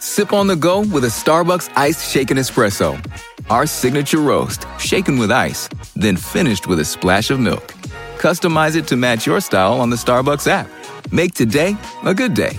Sip on the go with a Starbucks iced shaken espresso. Our signature roast, shaken with ice, then finished with a splash of milk. Customize it to match your style on the Starbucks app. Make today a good day.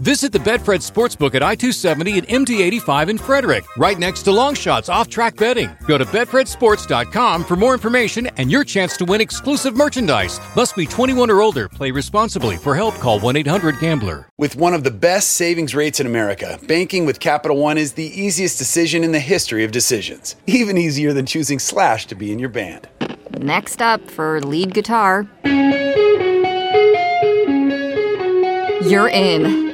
Visit the Betfred Sportsbook at I-270 and MD-85 in Frederick, right next to Longshots off-track betting. Go to betfredsports.com for more information and your chance to win exclusive merchandise. Must be 21 or older. Play responsibly. For help, call 1-800-GAMBLER. With one of the best savings rates in America, banking with Capital One is the easiest decision in the history of decisions. Even easier than choosing Slash to be in your band. Next up for lead guitar. You're in.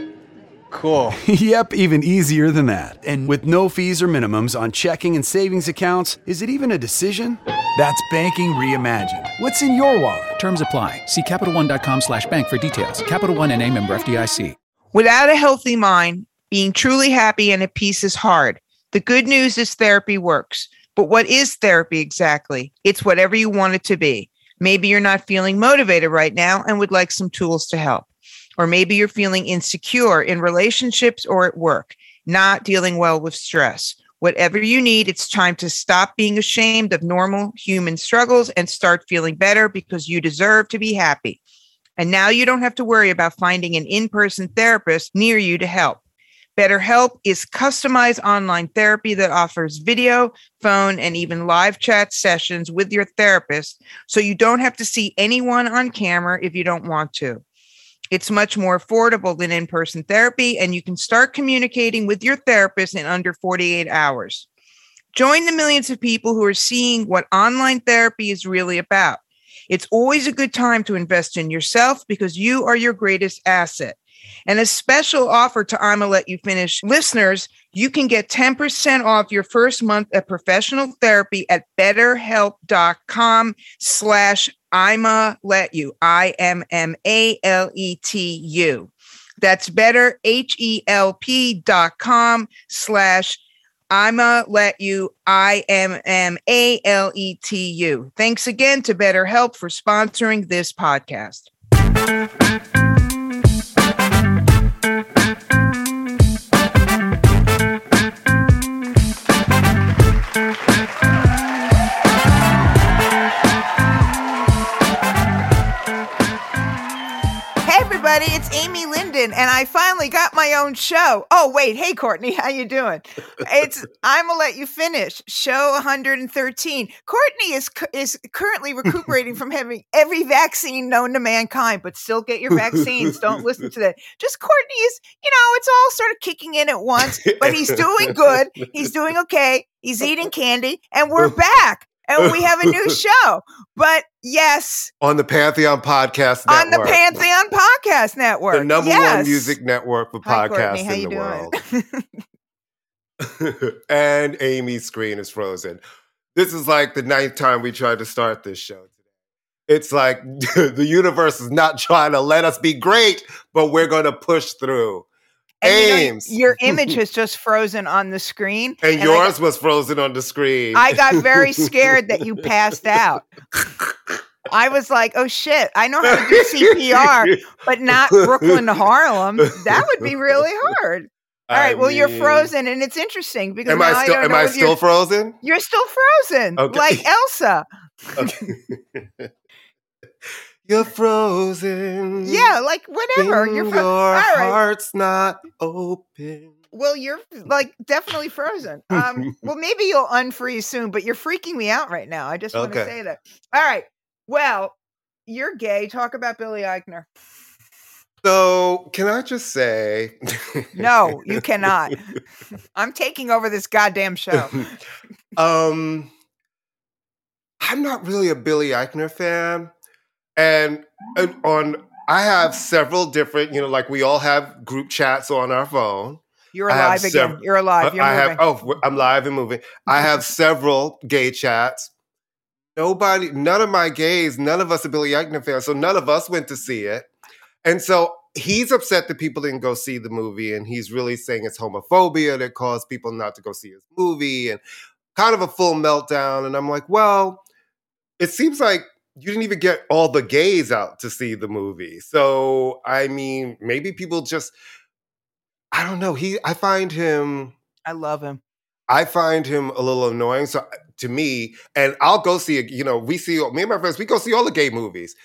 Cool. yep, even easier than that. And with no fees or minimums on checking and savings accounts, is it even a decision? That's banking reimagined. What's in your wallet? Terms apply. See CapitalOne.com slash bank for details. Capital One and a member FDIC. Without a healthy mind, being truly happy and at peace is hard. The good news is therapy works. But what is therapy exactly? It's whatever you want it to be. Maybe you're not feeling motivated right now and would like some tools to help. Or maybe you're feeling insecure in relationships or at work, not dealing well with stress. Whatever you need, it's time to stop being ashamed of normal human struggles and start feeling better because you deserve to be happy. And now you don't have to worry about finding an in person therapist near you to help. BetterHelp is customized online therapy that offers video, phone, and even live chat sessions with your therapist, so you don't have to see anyone on camera if you don't want to. It's much more affordable than in person therapy, and you can start communicating with your therapist in under 48 hours. Join the millions of people who are seeing what online therapy is really about. It's always a good time to invest in yourself because you are your greatest asset. And a special offer to I'ma Let You Finish listeners, you can get 10% off your first month of professional therapy at betterhelp.com slash I'ma let you. I M M A L E T U. That's better, H E L P dot com slash I'ma let you. I M M A L E T U. Thanks again to BetterHelp for sponsoring this podcast. Everybody, it's Amy Linden, and I finally got my own show. Oh wait, hey Courtney, how you doing? It's I'm gonna let you finish show 113. Courtney is is currently recuperating from having every vaccine known to mankind, but still get your vaccines. Don't listen to that. Just Courtney is, you know, it's all sort of kicking in at once, but he's doing good. He's doing okay. He's eating candy, and we're back and we have a new show. But yes, on the Pantheon Podcast on the Pantheon Podcast Network, the number yes. one music network for Hi, podcasts Courtney, in the world. and Amy's screen is frozen. This is like the ninth time we tried to start this show today. It's like the universe is not trying to let us be great, but we're going to push through. And you know, Ames. your image has just frozen on the screen, and, I yours got- was frozen on the screen. I got very scared that you passed out. I was like, oh shit, I know how to do CPR, but not Brooklyn to Harlem. That would be really hard. All right, I well, you're frozen, and it's interesting because Am now I still don't am I still you're, frozen? you're still frozen, Okay. like Elsa. Okay. You're frozen. Yeah, like whatever. You're Your fro- right. heart's not open. Well, you're like definitely frozen. Um, well, maybe you'll unfreeze soon, but you're freaking me out right now. I just want to Okay. say that. All right. Well, you're gay. Talk about Billy Eichner. So, can I just say? No, you cannot. I'm taking over this goddamn show. um, I'm not really a Billy Eichner fan, and, on I have several different, you know, like we all have group chats on our phone. You're alive again. several- You're alive. You're I moving. have. Oh, I'm live and moving. I have several gay chats. Nobody, none of my gays, none of us are Billy Eichner fans, so none of us went to see it. And so he's upset that people didn't go see the movie, and he's really saying it's homophobia that caused people not to go see his movie, and kind of a full meltdown. And I'm like, well, it seems like you didn't even get all the gays out to see the movie. So I mean, maybe people just, I don't know. He, I find him. I love him. I find him a little annoying. So to me, and I'll go see. You know, we see me and my friends. We go see all the gay movies,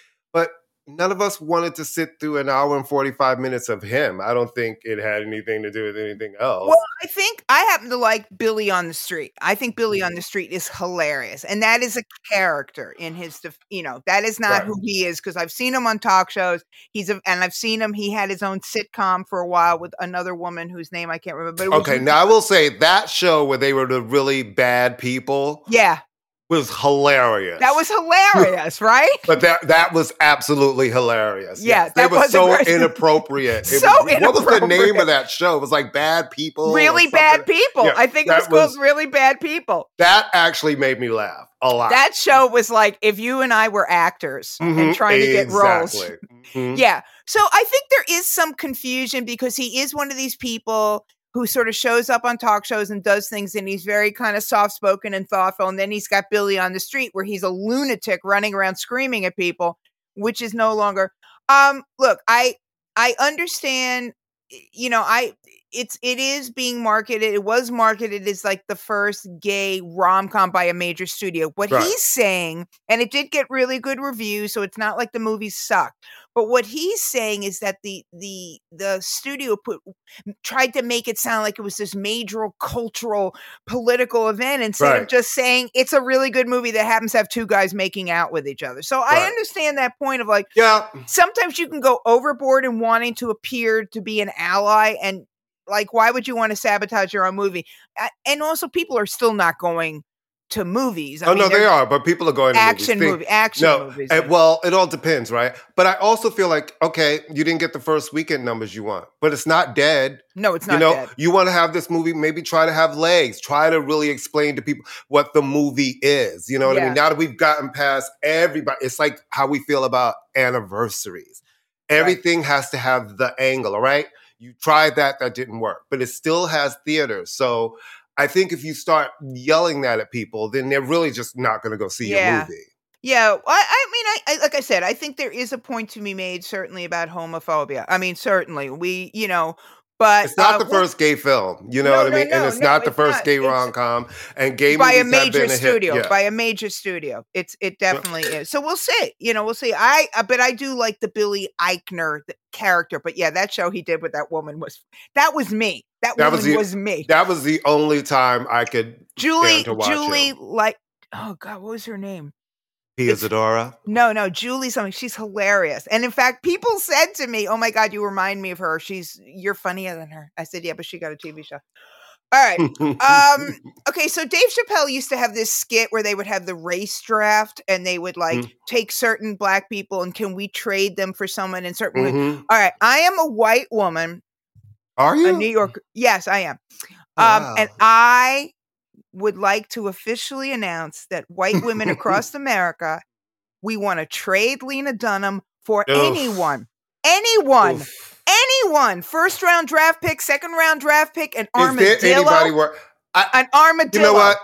none of us wanted to sit through an hour and forty five minutes of him. I don't think it had anything to do with anything else. Well, I think I happen to like Billy on the Street. I think Billy on mm. the Street is hilarious, and that is a character in his. def- You know, that is not Right. who he is because I've seen him on talk shows. He's a, and I've seen him. He had his own sitcom for a while with another woman whose name I can't remember. But okay, now I will say that show where they were the really bad people yeah, was hilarious. that was hilarious, right? But that that was absolutely hilarious. Yeah, Yes. that it was, so inappropriate. So was- What was the name of that show? It was like Bad People. really bad people. Yeah, I think it was called Really Bad People. That actually made me laugh a lot. That show was like if you and I were actors and Mhm, trying to get roles. exactly. Mhm. Yeah. So I think there is some confusion because he is one of these people who sort of shows up on talk shows and does things and he's very kind of soft spoken and thoughtful. And then he's got Billy on the street where he's a lunatic running around screaming at people, which is no longer um look, I I understand you know, I it's it is being marketed. It was marketed as like the first gay rom com by a major studio. What Right. he's saying, and it did get really good reviews, so it's not like the movie sucked. But what he's saying is that the the the studio put tried to make it sound like it was this major cultural political event instead of just saying it's a really good movie that happens to have two guys making out with each other. So I understand that point of like Yeah. sometimes you can go overboard in wanting to appear to be an ally and like why would you want to sabotage your own movie and also people are still not going to movies I oh mean, no, they they're. But people are going to action movies. movie action no, movies well, it all depends, right? But I also feel like okay, you didn't get the first weekend numbers you want, but it's not dead. no it's not you know, dead. you want to have this movie, maybe try to have legs. Try to really explain to people what the movie is. You know what I mean? Now that we've gotten past everybody, it's like how we feel about anniversaries. Everything has to have the angle, all right? You tried that, that didn't work, but it still has theaters. So I think if you start yelling that at people, then they're really just not going to go see Yeah. your movie. Yeah, I, I mean, I, I like I said, I think there is a point to be made, certainly about homophobia. I mean, certainly we, you know, but It's not uh, the first gay film, you know No, what I mean? no, and it's no, not the it's first not. gay rom com. And gay by a major been a hit. studio, Yeah. by a major studio. It's it definitely is. So we'll see. You know, we'll see. I uh, but I do like the Billy Eichner character. But yeah, that show he did with that woman was that was me. That, That woman was the- was me. That was the only time I could Julie, Julie, him. like oh god, what was her name? Zadora. No, no, Julie something. She's hilarious. And in fact, people said to me, "Oh my god, you remind me of her. She's you're funnier than her." I said, "Yeah, but she got a TV show." All right. um okay so dave chappelle used to have this skit where they would have the race draft and they would like Mm. take certain black people and can we trade them for someone in certain? Mhm. all right i am a white woman Are you? a new york yes i am Oh, um and i would like to officially announce that white women across america we want to trade lena dunham for Oof. anyone anyone Oof. anyone first round draft pick second round draft pick an Is there anybody armadillo where an armadillo you know what?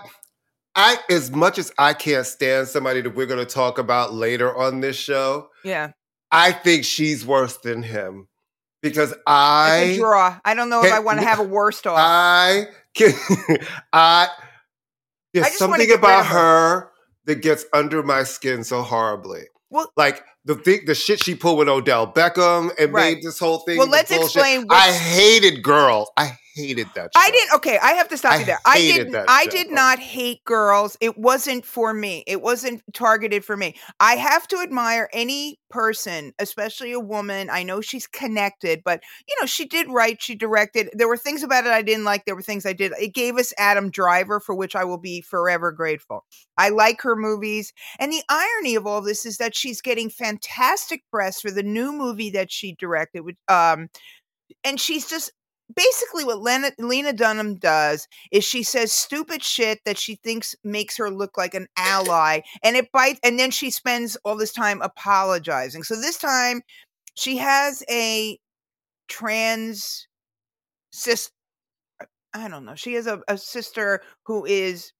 I, as much as I can't stand somebody that we're going to talk about later on this show, Yeah. I think she's worse than him because I It's a draw. I don't know if I want to have a worst off. I can I there's I just wanna something about her. her that gets under my skin so horribly. Well- like the thing, the shit she pulled with Odell Beckham and Right. made this whole thing. Well, let's bullshit. explain I hated girls. I hated that. I didn't. Okay, I have to stop I you there. I did. I show. did not hate girls. It wasn't for me. It wasn't targeted for me. I have to admire any person, especially a woman. I know she's connected, but you know she did write. She directed. There were things about it I didn't like. There were things I did. It gave us Adam Driver, for which I will be forever grateful. I like her movies, and the irony of all this is that she's getting fantastic press for the new movie that she directed. With um, and she's just basically what Lena, Lena Dunham does is she says stupid shit that she thinks makes her look like an ally and it bites and then she spends all this time apologizing. So this time she has a trans sister i don't know she has a, a sister who is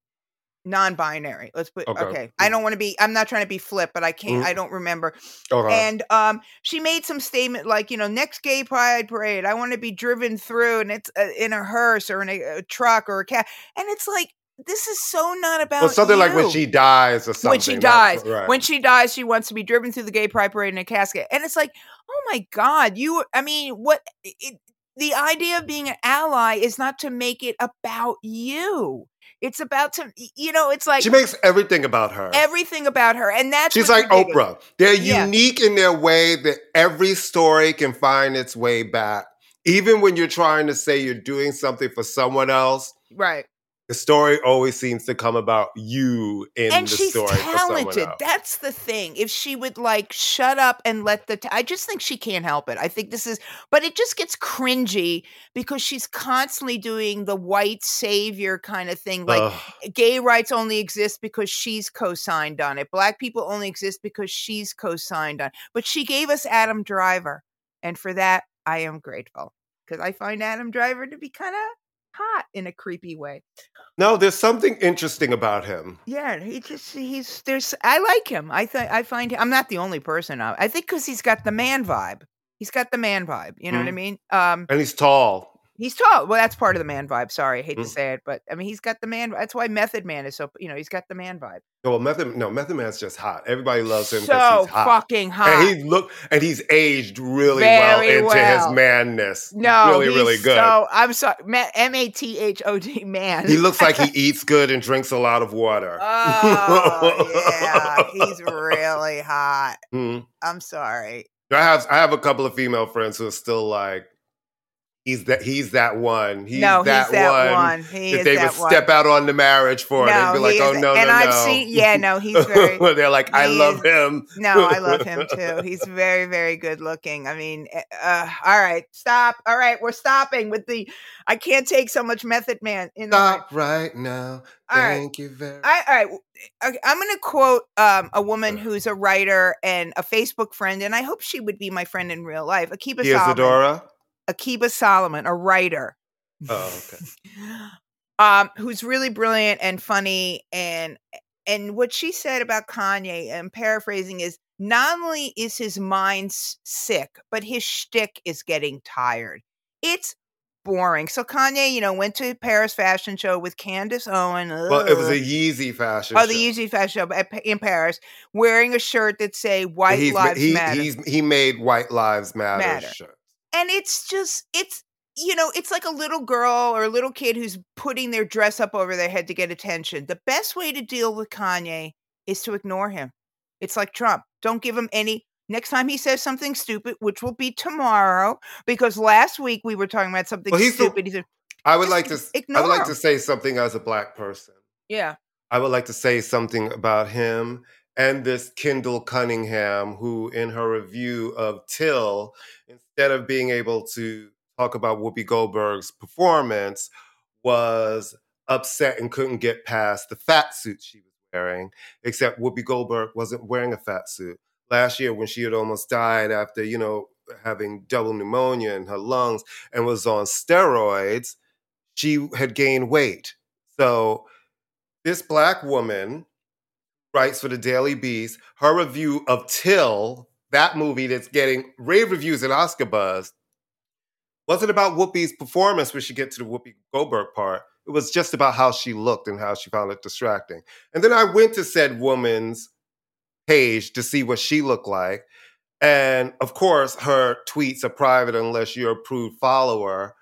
non-binary let's put Okay. okay, i don't want to be i'm not trying to be flip but i can't Mhm. i don't remember Okay. and um, she made some statement like, you know, next gay pride parade, I want to be driven through, and it's uh, in a hearse or in a, a truck or a cab, and it's like this is so not about well, something like when she dies or something. when she dies, right. when she dies, she wants to be driven through the gay pride parade in a casket, and it's like, oh my god, you. I mean, what? It, the idea of being an ally is not to make it about you. It's about to, you know, it's like she makes everything about her. everything about her, and that's She's like. Oprah. They're Yeah. unique in their way that every story can find its way back. Even when you're trying to say you're doing something for someone else, right? The story always seems to come about you in and the she's story talented. That's the thing. If she would like shut up and let the, t- I just think she can't help it. I think this is, but it just gets cringy because she's constantly doing the white savior kind of thing. Like Ugh. gay rights only exist because she's co-signed on it. Black people only exist because she's co-signed on. But she gave us Adam Driver, and for that I am grateful because I find Adam Driver to be kind of hot in a creepy way. No, there's something interesting about him. Yeah, he just he's there's I like him. I think I find I'm not the only person. I, I think because he's got the man vibe. He's got the man vibe. You know what I Mhm. mean? Um, And he's tall. He's tall. Well, that's part of the man vibe. Sorry, I hate to Mm. say it, but I mean he's got the man. That's why Method Man is so. You know, he's got the man vibe. No, well, Method, no, Method Man's just hot. Everybody loves him So because he's hot. fucking hot. And he look and he's aged really well Very into well. his manness. no, really, he's really good. So I'm sorry, M A T H O D man. He looks like he eats good and drinks a lot of water. oh yeah, he's really hot. Mhm. I'm sorry. I have I have a couple of female friends who are still like, he's that he's that one. He's no, that he's that one. one. He that they that would one. step out on the marriage for it and be like, oh no, and no, I've no. seen, yeah, no, he's very. Well they're like, I love him. No, I love him too. He's very, very good looking. I mean, eh, uh, all right, stop. All right, we're stopping with the. I can't take so much Method Man in the. Stop right now. All right. Thank you very I, all right, okay, I'm going to quote um, a woman who's a writer and a Facebook friend, and I hope she would be my friend in real life. Akiba Solomon. Akiba Solomon, a writer. Oh, okay. um, who's really brilliant and funny and and what she said about Kanye, I'm paraphrasing, is not only is his mind sick, but his shtick is getting tired. It's boring. So Kanye, you know, went to Paris Fashion Show with Candace Owen. Well, it was a Yeezy fashion. oh, the show. Yeezy Fashion Show at in Paris, wearing a shirt that say "White he's, Lives he, Matter." He made White Lives Matter, Matter. And it's just it's you know it's like a little girl or a little kid who's putting their dress up over their head to get attention the best way to deal with kanye is to ignore him it's like trump don't give him any next time he says something stupid which will be tomorrow because last week we were talking about something Well, he's the- he said I would like to. s- I ignore would like him. to say something as a black person. yeah I would like to say something about him and this Kyndall Cunningham, who, in her review of Till, instead of being able to talk about Whoopi Goldberg's performance, was upset and couldn't get past the fat suit she was wearing, except Whoopi Goldberg wasn't wearing a fat suit. Last year, when she had almost died after, you know, having double pneumonia in her lungs and was on steroids, she had gained weight. So this black woman writes for the Daily Beast. Her review of Till, that movie that's getting rave reviews and Oscar buzz, wasn't about Whoopi's performance when she get to the Whoopi Goldberg part. It was just about how she looked and how she found it distracting. And then I went to said woman's page to see what she looked like. And of course, her tweets are private unless you're a approved follower.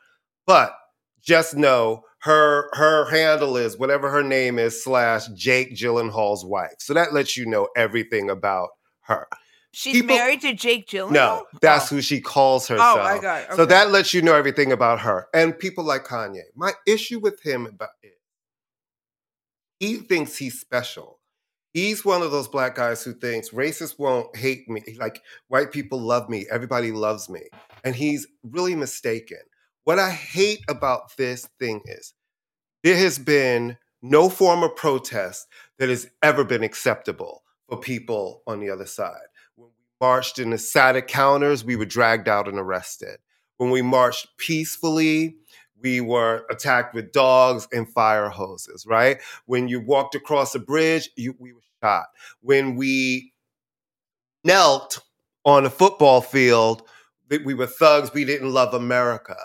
But just know her her handle is whatever her name is slash Jake Gyllenhaal's wife. So that lets you know everything about her. She's People, married to Jake Gyllenhaal. No, that's oh. who she calls herself. Oh, got it. Okay. So that lets you know everything about her and people like Kanye. My issue with him about it, he thinks he's special. He's one of those black guys who thinks racists won't hate me. Like white people love me. Everybody loves me. And he's really mistaken. What I hate about this thing is there has been no form of protest that has ever been acceptable for people on the other side. When we marched in the SAT counters, we were dragged out and arrested. When we marched peacefully, we were attacked with dogs and fire hoses, right? When you walked across a bridge, you, we were shot. When we knelt on a football field, we were thugs, we didn't love America.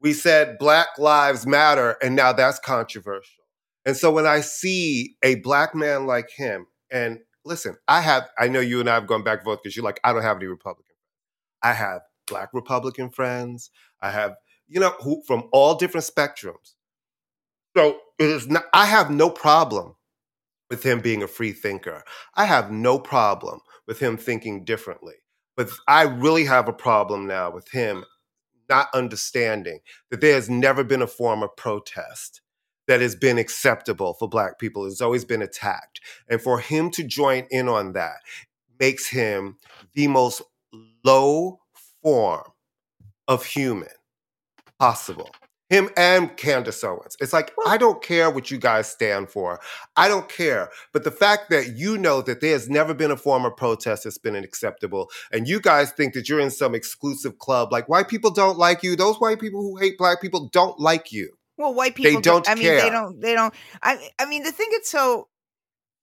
We said Black Lives Matter, and now that's controversial. And so when I see a black man like him, and listen, I have, I know you and I have gone back and forth because you're like, I don't have any Republican friends. I have black Republican friends. I have, you know, who from all different spectrums. So it is not, I have no problem with him being a free thinker. I have no problem with him thinking differently. But I really have a problem now with him not understanding that there has never been a form of protest that has been acceptable for black people. It's always been attacked. And for him to join in on that makes him the most low form of human possible him and Candace Owens. It's like, I don't care what you guys stand for. I don't care. But the fact that you know that there's never been a form of protest that's been acceptable, and you guys think that you're in some exclusive club, like white people don't like you. Those white people who hate black people don't like you. Well, white people they don't. don't I mean, care. they don't. They don't. I. I mean, the thing that's so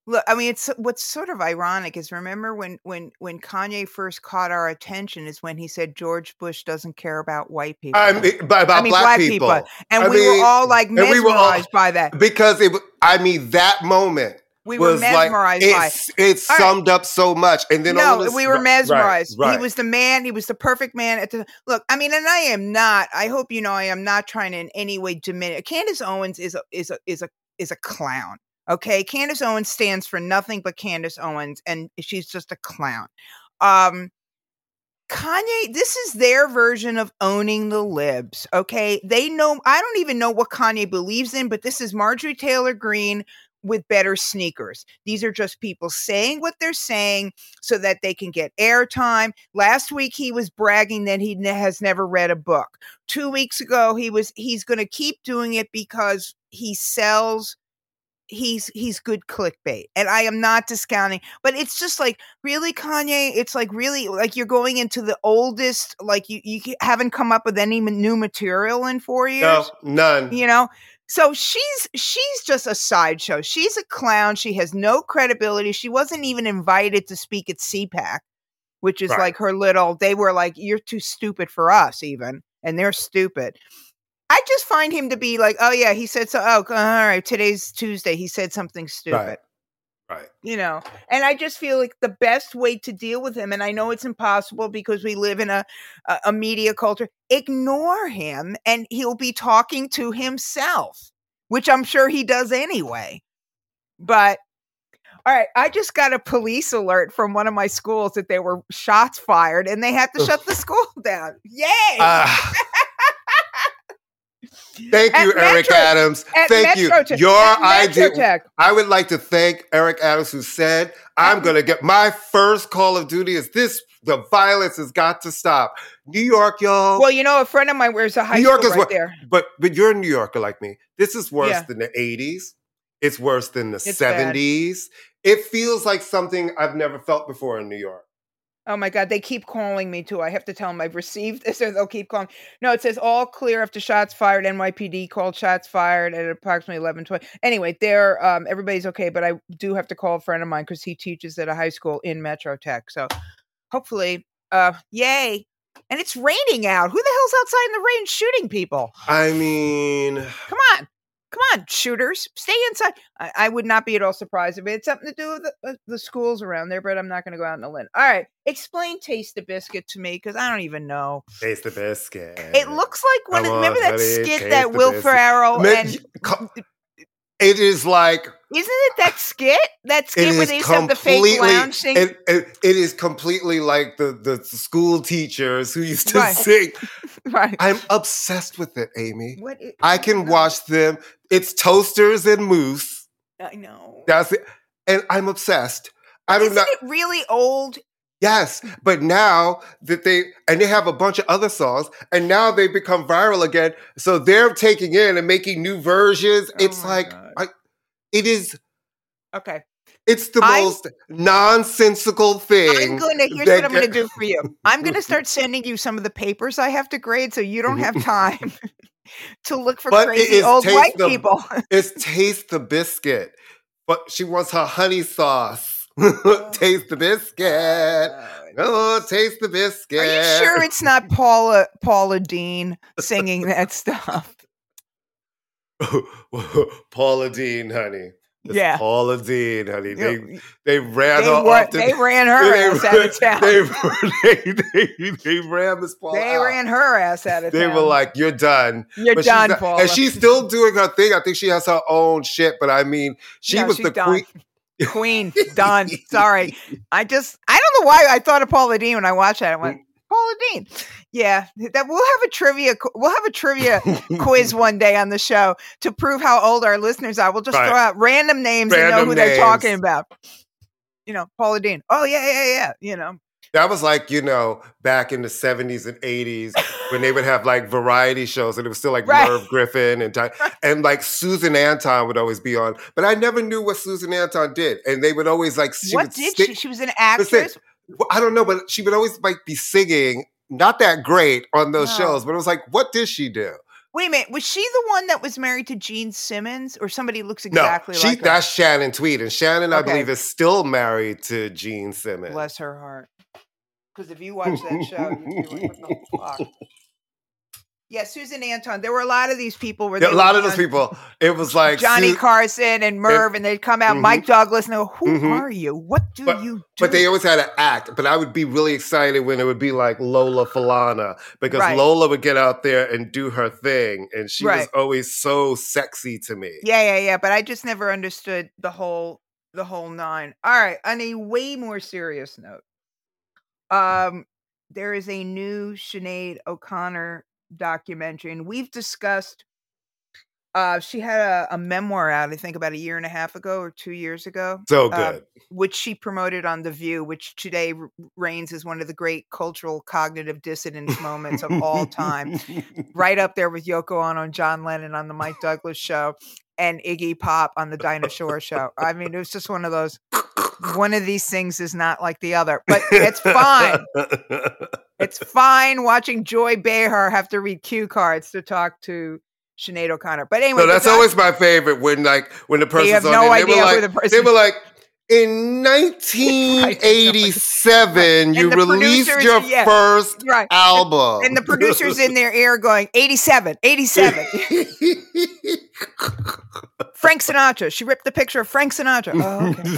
Look, I mean, it's what's sort of ironic is remember when when when Kanye first caught our attention is when he said George Bush doesn't care about white people. I mean, about I mean, black, black people. people. and I we mean, were all like mesmerized we all, by that because it. I mean, that moment. We were mesmerized like, by it. It summed right. up so much, and then no, we were mesmerized. Right, right. He was the man. He was the perfect man. At the look, I mean, and I am not. I hope you know I am not trying to in any way diminish. Candace Owens is a is a is a is a clown. Okay, Candace Owens stands for nothing but Candace Owens, and she's just a clown. Um, Kanye, this is their version of owning the libs. Okay, they know. I don't even know what Kanye believes in, but this is Marjorie Taylor Greene with better sneakers. These are just people saying what they're saying so that they can get airtime. Last week he was bragging that he ne- has never read a book. 2 weeks ago he was he's going to keep doing it because he sells he's he's good clickbait and i am not discounting but it's just like really kanye it's like really like you're going into the oldest like you you haven't come up with any new material in four years no none. you know? So she's she's just a sideshow she's a clown she has no credibility she wasn't even invited to speak at cpac which is right. like her little they were like you're too stupid for us even and they're stupid I just find him to be like, oh yeah, he said so. Oh, all right, today's Tuesday. He said something stupid. Right. Right. You know, and I just feel like the best way to deal with him, and I know it's impossible because we live in a, a, a media culture, ignore him and he'll be talking to himself, which I'm sure he does anyway. But all right, I just got a police alert from one of my schools that there were shots fired and they had to shut the school down. Yay! Uh, Thank you, Eric Metro, Adams. Thank Metro you. Your idea. I would like to thank Eric Adams, who said, "I'm going to get my first Call of Duty. Is this the violence has got to stop? New York, y'all. Well, you know, a friend of mine wears a high New York school is right what, there. But but you're a New Yorker like me. This is worse yeah. than the '80s. It's worse than the it's 70s. Bad. It feels like something I've never felt before in New York. Oh my God, they keep calling me too. I have to tell them I've received this or they'll keep calling. No, it says all clear after shots fired. NYPD called shots fired at approximately 11:20. Anyway, they're um, everybody's okay, but I do have to call a friend of mine because he teaches at a high school in Metro Tech. So hopefully, uh, yay. And it's raining out. Who the hell's outside in the rain shooting people? I mean, Come on. Come on, shooters, stay inside. I, I would not be at all surprised if it had something to do with the, uh, the schools around there, but I'm not going to go out on a limb. All right, explain Taste the Biscuit to me because I don't even know. taste the biscuit. It looks like one. Of, remember that skit that the Will biscuit. Ferrell and It is like isn't it that skit? That skit where is they have the fake lounge sing. It, it, it is completely like the the school teachers who used to Right. sing. right. I'm obsessed with it, Amy. what? i- I can no, watch them. It's toasters and mousse. I know. That's it, and I'm obsessed. I don't Isn't know. it really old? Yes, but now that they and they have a bunch of other songs, and now they've become viral again. So they're taking in and making new versions. Oh it's like God. I, it is. Okay. It's the I'm- most nonsensical thing. I'm gonna. Here's what I'm gonna do for you. I'm gonna start sending you some of the papers I have to grade, so you don't have time to look for But crazy old white the- people. It's taste the biscuit, but she wants her honey sauce. taste the biscuit. Oh, taste the biscuit. Are you sure it's not Paula Paula Deen singing that stuff? Paula Deen, honey. It's Yeah. Paula Deen, honey. They they ran They, her off the- they ran her they ass out of town. They, they, they, they ran Miss Paula. They out. ran her ass out of They town. were like, "You're done. You're But done, not- Paula. And she's still doing her thing. I think she has her own shit. But I mean, she No, was the done. queen. Queen done. Sorry, I just I don't know why I thought of Paula Deen when I watched that. I went mm. Paula Deen. Yeah, that we'll have a trivia. We'll have a trivia quiz one day on the show to prove how old our listeners are. We'll just Right. throw out random names and know Random who they're talking about. You know, Paula Deen. Oh yeah, yeah, yeah. You know, That was like you know back in the seventies and eighties when they would have like variety shows and it was still like Right. Merv Griffin and Di- and like Susan Anton would always be on, but I never knew what Susan Anton did, and they would always like she what did stick- she? She was an actress. I don't know, but she would always like be singing. Not that great on those No. shows, but it was like, what did she do? Wait a minute, was she the one that was married to Gene Simmons, or somebody looks No, exactly she like her? that's Shannon Tweed, and Shannon, I believe, is still married to Gene Simmons. Bless her heart. Because if you watch that show, you'd be like, what the fuck? Yeah, Susan Anton. There were a lot of these people where Yeah, a lot of those people. It was like Johnny Su- Carson and Merv, and they'd come out, Mhm. Mike Douglas, and go, Who Mhm. are you? What do But- you do? But they always had to act. But I would be really excited when it would be like Lola Falana because Right. Lola would get out there and do her thing, and she was always so sexy to me. yeah, yeah, yeah. But I just never understood the whole the whole nine. All right, on a way more serious note. Um, there is a new Sinead O'Connor documentary, and we've discussed. Uh, she had a, a memoir out, I think, about a year and a half ago or two years ago. So uh, good. which she promoted on The View, which today reigns as one of the great cultural cognitive dissonance moments of all time. Right up there with Yoko Ono and John Lennon on the Mike Douglas show and Iggy Pop on the Dinah Shore show. I mean, it was just one of those. One of these things is not like the other, but it's fine. It's fine watching Joy Behar have to read cue cards to talk to Sinead O'Connor. But anyway, So that's always my favorite when like when the person's have on no there, they idea were who like, the person They were like, in 1987, you released your yeah, first right. album. and the producers in their ear going 87 87 frank sinatra she ripped the picture of frank sinatra oh, okay.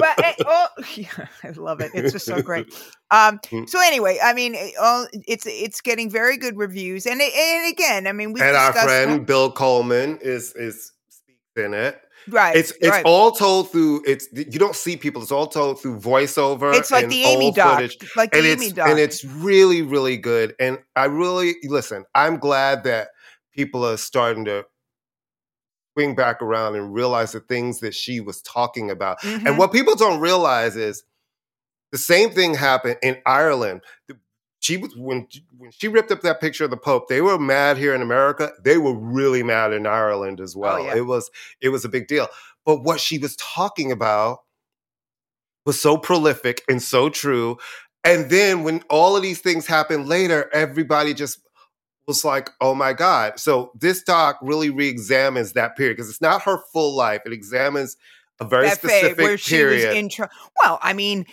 but eh, oh, yeah, i love it it's just so great um so anyway i mean it, all, it's it's getting very good reviews and it, and again i mean we and our friend Bill Coleman is is in it. Right It's it's right. all told through it's you don't see people. It's all told through voiceover. it's like and the amy doc footage. like the and amy it's doc and it's really really good. And I really listen. I'm glad that people are starting to swing back around and realize the things that she was talking about. Mhm. And what people don't realize is the same thing happened in Ireland. The- She was when when she ripped up that picture of the Pope. They were mad here in America. They were really mad in Ireland as oh, well. Oh, yeah. It was it was a big deal. But what she was talking about was so prolific and so true. And then when all of these things happen later, everybody just was like, oh my God. So this doc really re-examines that period because it's not her full life. It examines a very that specific where she period. was in tr- well i mean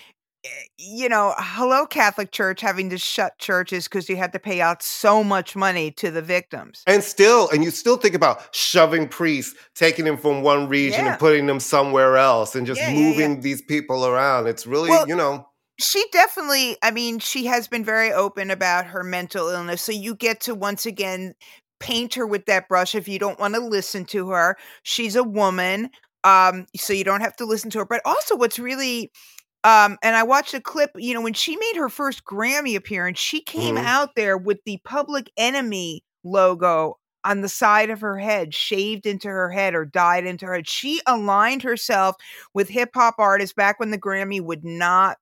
you know hello catholic church having to shut churches because you had to pay out so much money to the victims and still, and you still think about shoving priests, taking them from one region Yeah. and putting them somewhere else and just Yeah, yeah, yeah. moving these people around. It's really, Well, you know, she definitely i mean she has been very open about her mental illness so you get to once again paint her with that brush if you don't want to listen to her she's a woman um so you don't have to listen to her but also what's really um and i watched a clip you know when she made her first grammy appearance she came Mhm. out there with the public enemy logo on the side of her head shaved into her head or dyed into her head she aligned herself with hip hop artists back when the grammy would not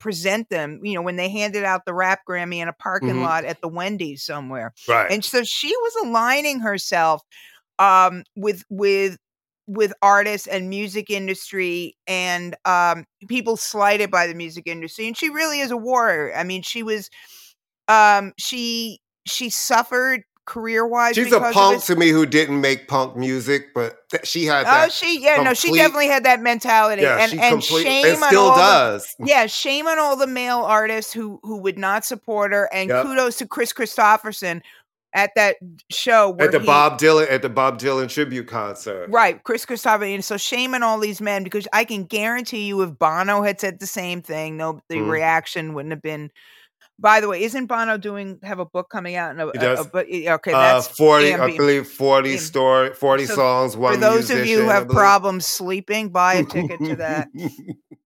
present them you know when they handed out the rap grammy in a parking Mhm. lot at the wendy's somewhere right. and so she was aligning herself um with with with artists and music industry and um people slighted by the music industry and she really is a warrior i mean she was um she she suffered career wise She's a punk to me who didn't make punk music, but th- she had oh she yeah no she definitely had that mentality yeah, and she and complete- shame and on still all the- does. yeah, shame on all the male artists who who would not support her, and Yep. kudos to Kris Kristofferson at that show where At the he- Bob Dylan at the Bob Dylan tribute concert. Right, Kris Kristofferson. And so shame on all these men because I can guarantee you, if Bono had said the same thing, no, the Mhm. reaction wouldn't have been. By the way, isn't Bono doing have a book coming out? He does. but okay, Uh, that's 40, I believe 40 Yeah. story, 40 So songs, one For those of you who have problems sleeping, buy a ticket to that.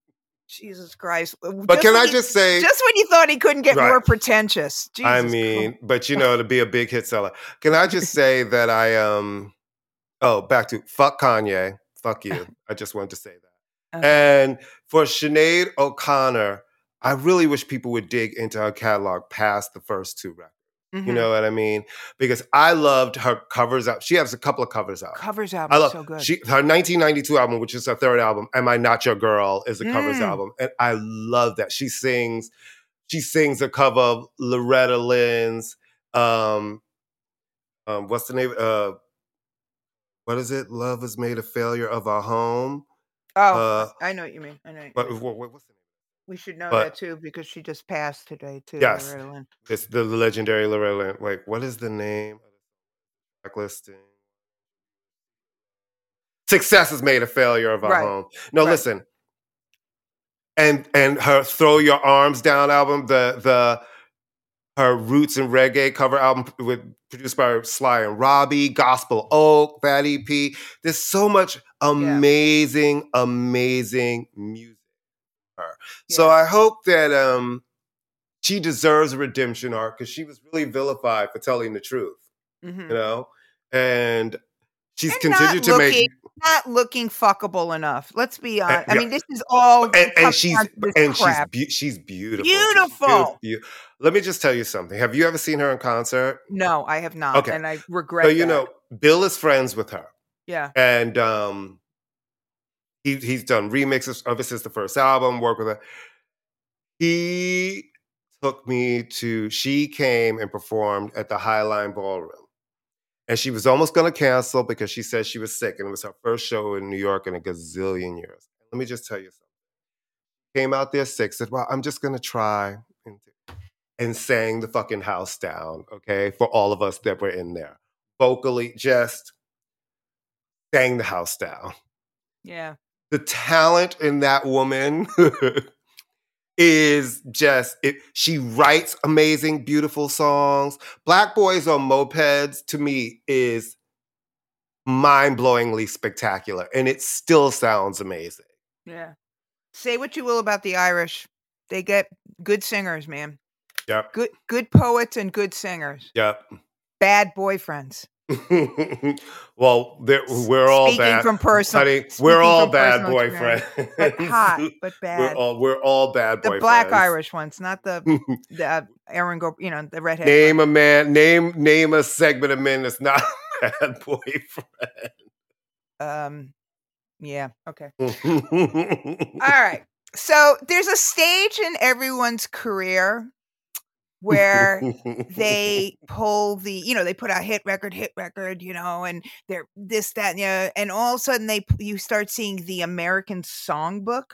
Jesus Christ! But can I just say, just when you thought he couldn't get Right. more pretentious? Jesus I Christ. mean, but you know, to be a big hit seller. Can I just say that I um oh, back to fuck Kanye. Fuck you. I just wanted to say that. Okay. And for Sinead O'Connor, I really wish people would dig into her catalog past the first two records. You Mhm. know what I mean? Because I loved her covers up. She has a couple of covers out. covers I love so good. she her 1992 album, which is her third album. Am I Not Your Girl? Is a covers Mm. album, and I love that she sings. She sings a cover of Loretta Lynn's. Um, um, what's the name? Uh, what is it? Love has made a failure of our home. oh, uh, I know what you mean. I know. What you What, what's the? We should know but- that too because she just passed today too. Yes. Loretta Lynn. It's the legendary Loretta Lynn. Wait, what is the name? Blacklisting. Success has made a failure of our Right. home. No, Right. listen. And and her "Throw Your Arms Down" album, the the her roots and reggae cover album with produced by Sly and Robbie, Gospel Oak, that EP. There's so much amazing, amazing music. So I hope that um she deserves a redemption arc because she was really vilified for telling the truth, Mhm. you know? And she's And continued to looking, make not looking fuckable enough. Let's be honest. I yeah. mean, this is all and, and she's down to this and crap. she's be- she's beautiful. She's Beautiful. beau- beau- Let me just tell you something. Have you ever seen her in concert? no, I have not, Okay. and I regret. So you that. know, Bill is friends with her, yeah, and um, he he's done remixes of it since the first album. Work with her. He took me to. She came and performed at the Highline Ballroom, and she was almost going to cancel because she said she was sick, and it was her first show in New York in a gazillion years. Let me just tell you something. Came out there sick. Said, "Well, I'm just going to try." And sang the fucking house down, okay, for all of us that were in there. Vocally, just sang the house down. yeah. The talent in that woman is just it. She writes amazing, beautiful songs. Black Boys on Mopeds to me is mind-blowingly spectacular, and it still sounds amazing. Yeah. Say what you will about the Irish. They get good singers, man. Yep. Good good poets and good singers. Yep. Bad boyfriends. well, there- we're all Speaking bad. from personal- honey, we're all bad boyfriends. But hot, but We're bad. all we're all bad the boyfriends. black Irish ones, not the the uh, Aaron Go, you know, the redhead. Name a man. Name name a segment of men that's not bad boyfriend. Um, yeah. Okay. All right. So there's a stage in everyone's career where they pull the, you know, they put out hit record, hit record, you know, and they're this, that, and, and all of a sudden they you start seeing the American Songbook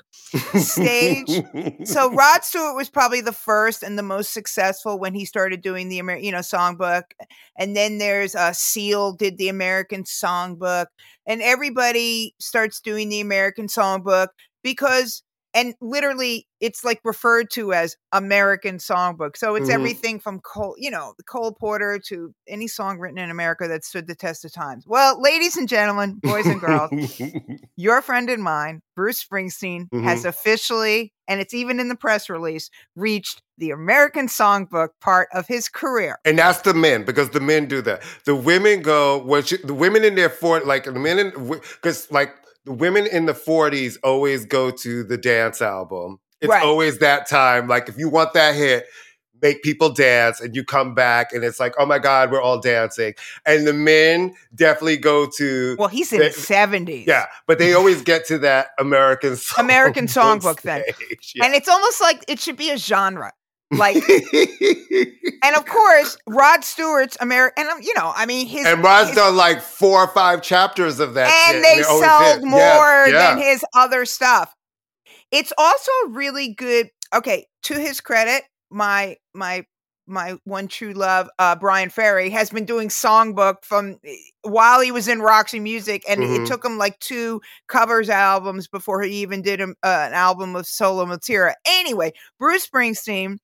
stage. so Rod Stewart was probably the first and the most successful when he started doing the Amer- you know songbook, and then there's uh, Seal did the American Songbook, and everybody starts doing the American Songbook because and literally it's like referred to as American songbook. So it's Mhm. everything from Cole, you know, Cole Porter to any song written in America that stood the test of times. Well, ladies and gentlemen, boys and girls, your friend and mine, Bruce Springsteen, has Mhm. officially, and it's even in the press release, reached the American songbook part of his career. And that's the men because the men do that. The women go when she, the women in their 40 like the men in because like the women in the 40s always go to the dance album. It's Right. always that time. Like if you want that hit, make people dance and you come back and it's like, oh my God, we're all dancing. And the men definitely go to Well, he's in the- 70s. Yeah, but they always get to that American songbook American songbook then. Yeah. And it's almost like it should be a genre. Like, and of course, Rod Stewart's American, and um, you know, I mean, his And Rod's his- done like four or five chapters of that. shit, and they it always sold more Yeah, yeah. than his other stuff. It's also really good. Okay, to his credit, my my my one true love, uh, Bryan Ferry, has been doing songbook from eh, while he was in Roxy Music, and Mhm. it took him like two covers albums before he even did um, uh, an album of solo material. Anyway, Bruce Springsteen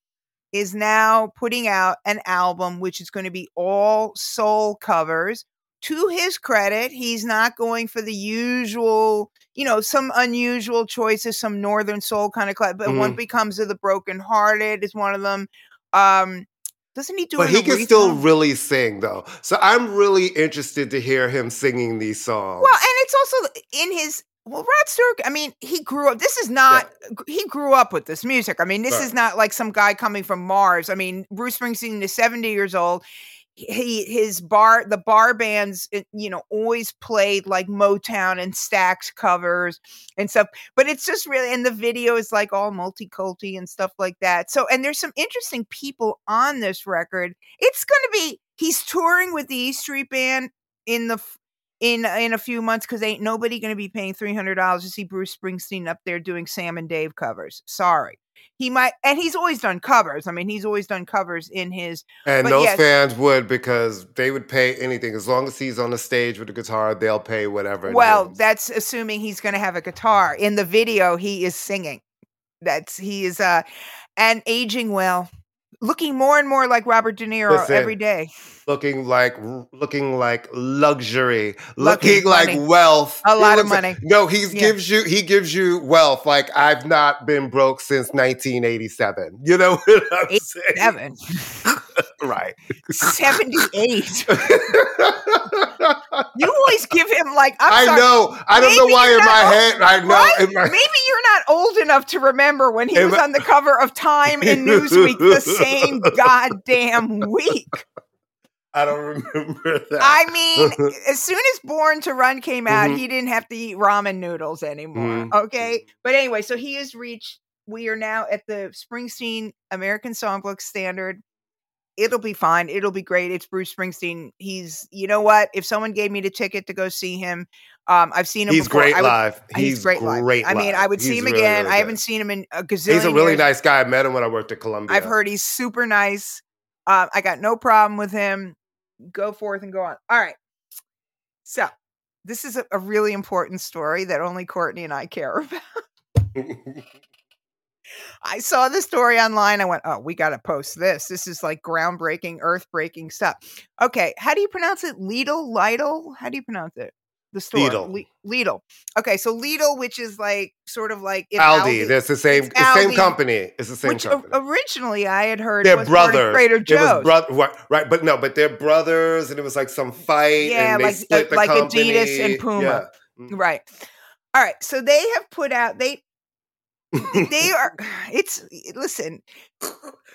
is now putting out an album which is going to be all soul covers. To his credit, he's not going for the usual, you know, some unusual choices, some northern soul kind of club. But one Mhm. becomes of the broken hearted is one of them. Um, doesn't he do? But he can still really sing though. So I'm really interested to hear him singing these songs. Well, and it's also in his well, Rod Stewart. I mean, he grew up. This is not. He grew up with this music. I mean, this Right. is not like some guy coming from Mars. I mean, Bruce Springsteen is seventy years old. He his bar the bar bands you know always played like Motown and Stax covers and stuff but it's just really and the video is like all multi-culti and stuff like that so and there's some interesting people on this record it's going to be he's touring with the E Street Band in the in in a few months because ain't nobody going to be paying three hundred dollars to see Bruce Springsteen up there doing Sam and Dave covers. Sorry, he might, and he's always done covers. I mean, he's always done covers in his. and but those yes. fans would because they would pay anything as long as he's on the stage with the guitar. They'll pay whatever. Well, that's assuming he's going to have a guitar. In the video, he is singing. That's he is uh and aging well, looking more and more like Robert De Niro Listen, every day. looking like looking like luxury, Lucky looking like money. wealth. A lot of like- money. no, he Yeah. gives you he gives you wealth. Like I've not been broke since 1987. You know what I'm saying? Seven. Right. 78. You always give him like I know. I don't know why in my not head. I know. Right? my- Maybe you're not old enough to remember when he was I- on the cover of Time and Newsweek the same goddamn week. I don't remember that. I mean, as soon as Born to Run came out, Mhm. he didn't have to eat ramen noodles anymore. Mhm. Okay. But anyway, so he has reached, we are now at the Springsteen American Songbook standard. It'll be fine. It'll be great. It's Bruce Springsteen. He's, you know what? If someone gave me the ticket to go see him, um, I've seen him He's before. great would- live. He's, great, live. I mean, I would see him really, again. really I haven't seen him in a gazillion He's a really years. nice guy. I met him when I worked at Columbia. I've heard he's super nice. Uh, I got no problem with him. Go forth and go on. All right. So this is a, a really important story that only Courtney and I care about. I saw the story online. I went, oh, we got to post this. This is like groundbreaking, earth breaking stuff. Okay. How do you pronounce it? Lidl? Lidl? How do you pronounce it? The store. Lidl. Le- Lidl. Okay. So Lidl, which is like sort of like if Aldi. That's the same. it's the same company. It's the same which company. originally I had heard they're was part of brothers. Trader It was bro- right, but no, but they're brothers, and it was like some fight. Yeah, like- like Adidas company. and Puma. Yeah. Mm. Right. All right. So they have put out they they are. It's listen.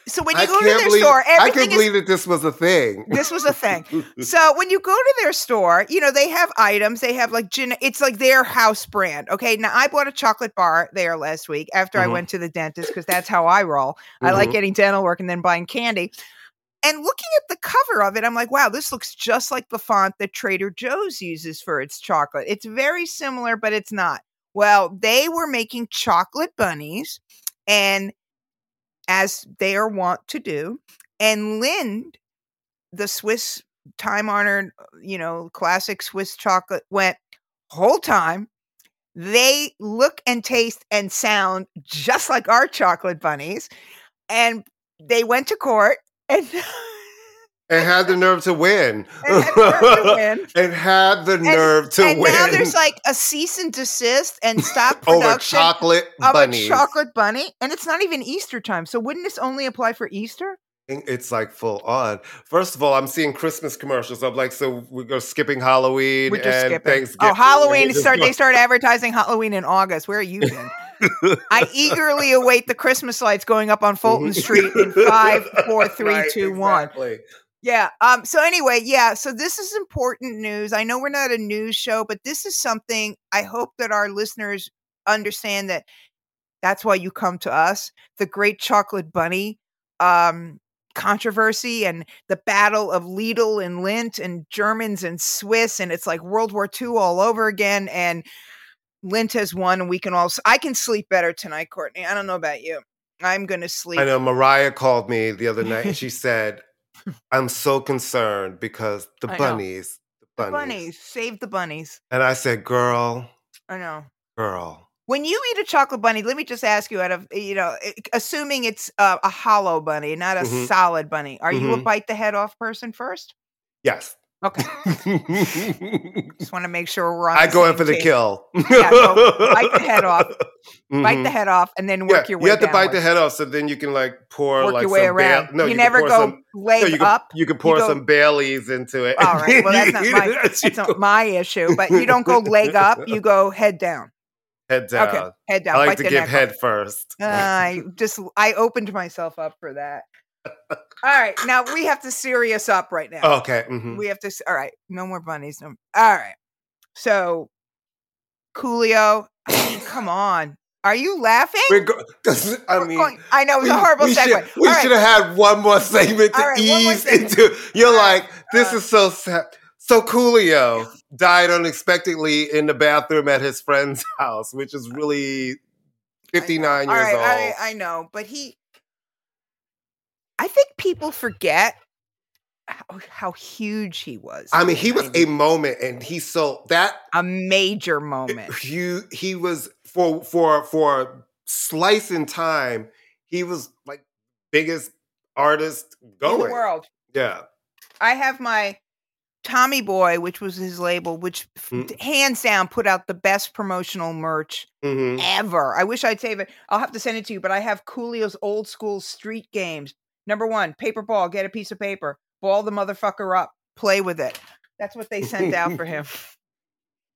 So when you I go to their believe, store, I can't is believe that this was a thing. this was a thing. So when you go to their store, you know, they have items. They have like gen- it's like their house brand. Okay. Now I bought a chocolate bar there last week after I Mhm. went to the dentist because that's how I roll. I like Mhm. getting dental work and then buying candy. And looking at the cover of it, I'm like, wow, this looks just like the font that Trader Joe's uses for its chocolate. It's very similar, but it's not. Well, they were making chocolate bunnies, and as they are wont to do, and Lindt, the Swiss time honored, you know, classic Swiss chocolate, went whole time. They look and taste and sound just like our chocolate bunnies. And they went to court and and had the nerve to win. And had the nerve to win. and had the nerve to and win. now there's like a cease and desist and stop production over chocolate of bunnies. a chocolate bunny. And it's not even Easter time. So wouldn't this only apply for Easter? It's like full on. First of all, I'm seeing Christmas commercials. I'm like, so we go skipping Halloween We're just and skipping. Thanksgiving. Oh, Halloween start. They start advertising Halloween in August. Where are you been? I eagerly await the Christmas lights going up on Fulton Street in five, four, three, Right, two, one. Yeah. Um. So anyway, yeah. So this is important news. I know we're not a news show, but this is something I hope that our listeners understand that that's why you come to us. The Great Chocolate Bunny um, controversy and the battle of Lidl and Lindt and Germans and Swiss, and it's like World War II all over again. And Lindt has won, and we can all. I can sleep better tonight, Courtney. I don't know about you. I'm gonna sleep. I know Mariah called me the other night and she said, I'm so concerned because the I bunnies, the bunnies. bunnies, save the bunnies. And I said, girl, I know. girl. When you eat a chocolate bunny, let me just ask you out of you know, assuming it's uh, a hollow bunny, not a Mhm. solid bunny, are you a Mhm. bite the head off person first? Yes. Okay, just want to make sure we're on. I go in for the page. kill. Yeah, so bite the head off. Bite Mhm. the head off, and then Yeah, work your way. Around. You have to bite the head off so then you can like pour Work like your way around. no, you, can never go some, leg no, you can, up. You can pour go- some Baileys into it. All right. Well, that's not my that's not my issue. But you don't go leg up. You go head down. head down. Okay, head down. I like bite to give head off. first. I just I opened myself up for that. All right, now we have to serious up right now. okay. mhm. We have to. All right, no more bunnies. No, all right. So, Coolio, I mean, come on. Are you laughing? Go- I mean, going- I know it was a horrible we segue. Should, we right. should have had one more segment to right, ease segment. into. You're right, like, this uh, is so sad. So Coolio died unexpectedly in the bathroom at his friend's house, which is really 59 years right, old. I, I know, but he. I think people forget how, how huge he was. I mean, he was a moment, and he so that a major moment. he he was for for for a slice in time. He was like biggest artist in going. the world. Yeah, I have my Tommy Boy, which was his label, which Mm. hands down put out the best promotional merch hmm ever. I wish I'd save it. I'll have to send it to you, but I have Coolio's old school street games. Number one, paper ball, get a piece of paper, ball the motherfucker up, play with it. That's what they sent out for him.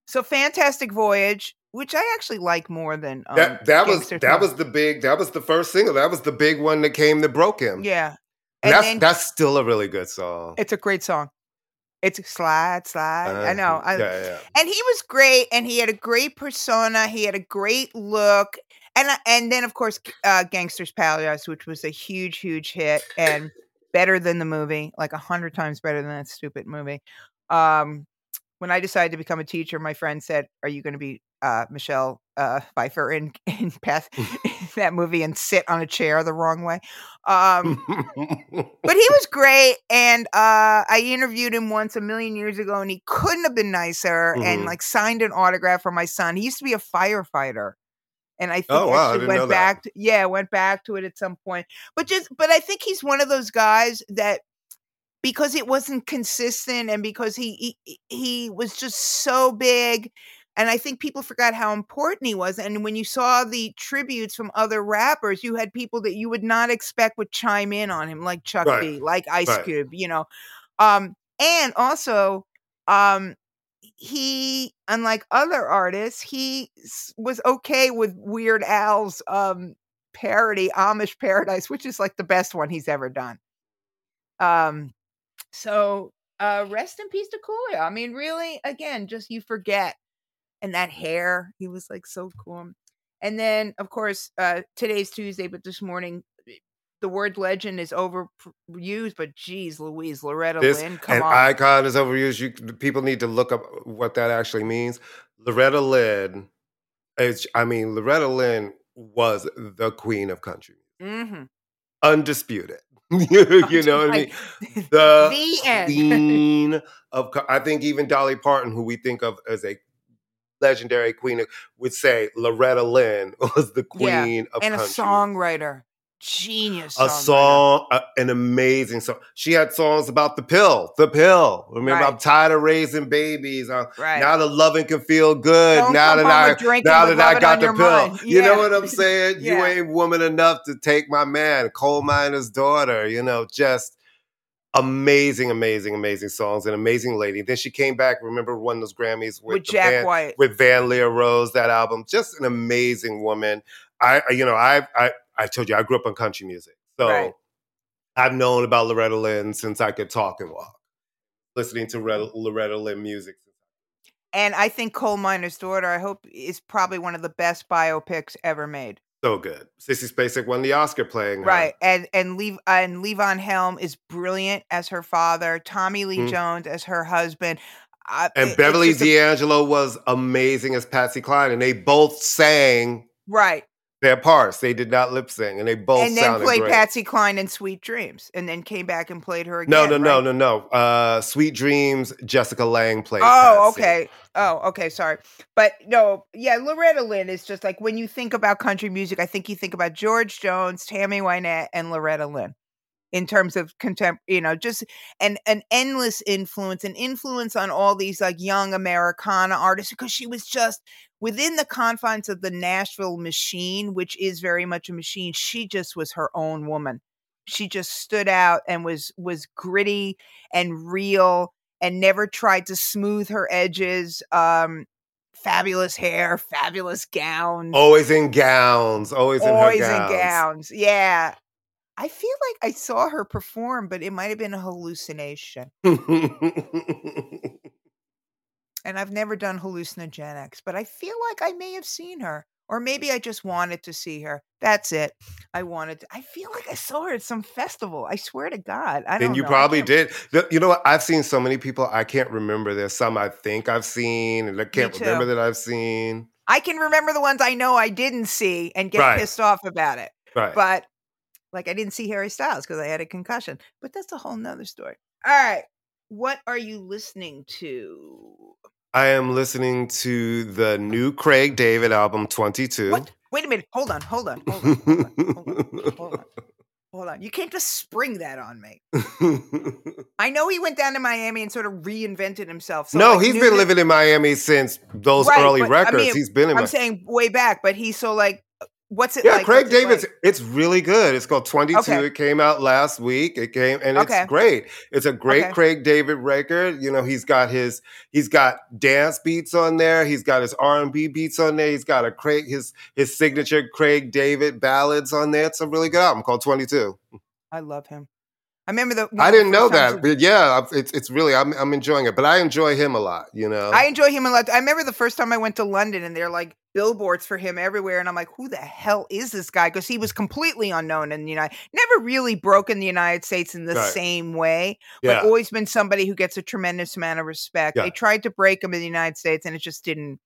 So Fantastic Voyage, which I actually like more than um, that that was that Town. was the big that was the first single. That was the big one that came that broke him. yeah. and And that's then that's still a really good song. it's a great song. It's slide, slide. I know. I, Uh, yeah, yeah. and he was great and he had a great persona he had a great look and and then of course uh gangsters paradise which was a huge huge hit and better than the movie like a hundred times better than that stupid movie. Um when i decided to become a teacher my friend said are you going to be uh michelle uh pfeiffer in in path in that movie and sit on a chair the wrong way? Um but he was great and uh i interviewed him once a million years ago and he couldn't have been nicer and Mhm. like signed an autograph for my son. He used to be a firefighter and i think Oh, wow, I went back to, yeah went back to it at some point but just but i think he's one of those guys that because it wasn't consistent and because he he, he was just so big and I think people forgot how important he was. And when you saw the tributes from other rappers, you had people that you would not expect would chime in on him, like Chuck Right. D, like Ice Right. Cube, you know. Um, and also, um, he, unlike other artists, he was okay with Weird Al's um parody Amish Paradise, which is like the best one he's ever done. Um, so uh, rest in peace to Coolio. I mean, really, again, just you forget. And that hair, he was like so cool. And then, of course, uh, today's Tuesday, but this morning, the word legend is overused. But geez, Louise, Loretta This Lynn, come an on. icon is overused. You people need to look up what that actually means. Loretta Lynn is. I mean, Loretta Lynn was the queen of country, hmm undisputed. you, you know what I mean? The, The end. queen of. I think even Dolly Parton, who we think of as a legendary queen, would say Loretta Lynn was the Yeah, queen of and a country. songwriter, genius. a song, a- an amazing song. She had songs about the pill, the pill. Remember, I'm tired of raising babies. Uh, Right. Now the loving can feel good. Don't now that I now that I got the pill, mind. you know what I'm saying? You ain't woman enough to take my man, coal miner's daughter. You know, just amazing, amazing, amazing songs. An amazing lady. Then she came back. Remember, won those Grammys with, with Jack White. with Van Lear Rose, that album. Just an amazing woman. I, I- you know, I, I, I told you I grew up on country music, so Right. I've known about Loretta Lynn since I could talk and walk. Listening to Loretta, Loretta Lynn music. And I think Coal Miner's Daughter, I hope, is probably one of the best biopics ever made. So good. Sissy Spacek won the Oscar playing her. Right. And and Lev and Levon Helm is brilliant as her father, Tommy Lee Mhm. Jones as her husband. Uh, And it- Beverly just a- D'Angelo was amazing as Patsy Cline, and they both sang right. Their parts. They did not lip sync, and they both and then played great. Patsy Cline in Sweet Dreams, and then came back and played her again. no, no, no, no, no. Uh, Sweet Dreams. Jessica Lange played. Oh, Patsy. okay. Oh, okay. Sorry, but no, yeah. Loretta Lynn is just like when you think about country music, I think you think about George Jones, Tammy Wynette, and Loretta Lynn in terms of contempt. You know, just an an endless influence, an influence on all these like young Americana artists because she was just within the confines of the Nashville machine, which is very much a machine. She just was her own woman. She just stood out and was was gritty and real and never tried to smooth her edges. Um, fabulous hair, fabulous gowns, Always in gowns. Always in always her in gowns. Yeah. I feel like I saw her perform, but it might have been a hallucination. And I've never done hallucinogenics, but I feel like I may have seen her. Or maybe I just wanted to see her. That's it. I wanted to. I feel like I saw her at some festival. I swear to God. I don't then you know. Probably did. The- You know what? I've seen so many people. I can't remember. There's some I think I've seen, and I can't remember that I've seen. I can remember the ones I know I didn't see and get Right. pissed off about it. Right. But like I didn't see Harry Styles because I had a concussion. But that's a whole nother story. All right. What are you listening to? I am listening to the new Craig David album, 22. What? Wait a minute. Hold on. Hold on. Hold on. Hold on. Hold on. Hold on. Hold on. You can't just spring that on me. I know he went down to Miami and sort of reinvented himself. So no, like, he's been living in Miami since those Right, early but, I records. mean, he's been in I'm Miami. saying way back, but he's so like, what's it Yeah, like? Craig What's it like? it's really good. It's called 22. Okay. It came out last week. It came and Okay. it's great. It's a great Okay. Craig David record. You know, he's got his he's got dance beats on there. He's got his R&B beats on there. He's got a Craig his his signature Craig David ballads on there. It's a really good album called 22. I love him. I remember the. I didn't know that. But yeah, it's it's really I'm I'm enjoying it. But I enjoy him a lot, you know. I enjoy him a lot. I remember the first time I went to London and they're like billboards for him everywhere. And I'm like, who the hell is this guy? Because he was completely unknown in the United never really broken the United States in the Right. same way, yeah. but always been somebody who gets a tremendous amount of respect. Yeah. They tried to break him in the United States and it just didn't.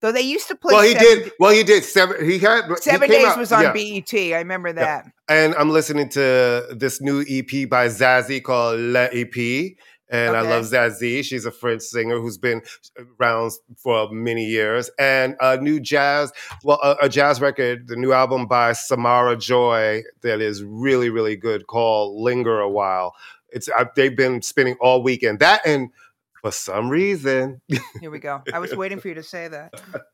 Though they used to play well, he seven, did. Well, he did seven. He had seven came days out- was on yeah. BET. I remember that. And I'm listening to this new EP by Zazie called Le EP. And I love Zazie. She's a French singer who's been around for many years. And a new jazz, well, a, a jazz record, the new album by Samara Joy that is really, really good called Linger a While. It's I, they've been spending all weekend. That and for some reason, Here we go. I was waiting for you to say that.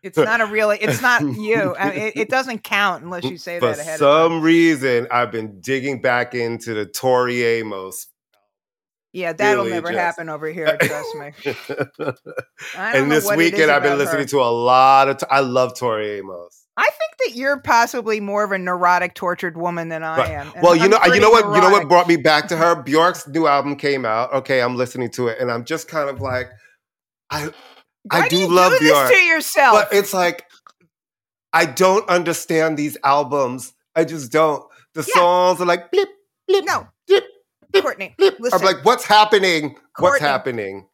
It's not a really. It's not you. I mean, it, it doesn't count unless you say for that ahead of time. For some reason, I've been digging back into the Tori Amos Yeah, that'll Really never just- happen over here. Trust me. And this what it is weekend, I've been listening her. to a lot of. T- I love Tori Amos. I think that you're possibly more of a neurotic, tortured woman than I Right. am. and Well, you I'm know, you know what, you know what brought me back to her. Bjork's new album came out. Okay, I'm listening to it, and I'm just kind of like, I, Why I do you love do Bjork, to yourself. but it's like, I don't understand these albums. I just don't. The Yeah. songs are like blip, blip, no, Courtney, listen. I'm like, what's happening? What's happening?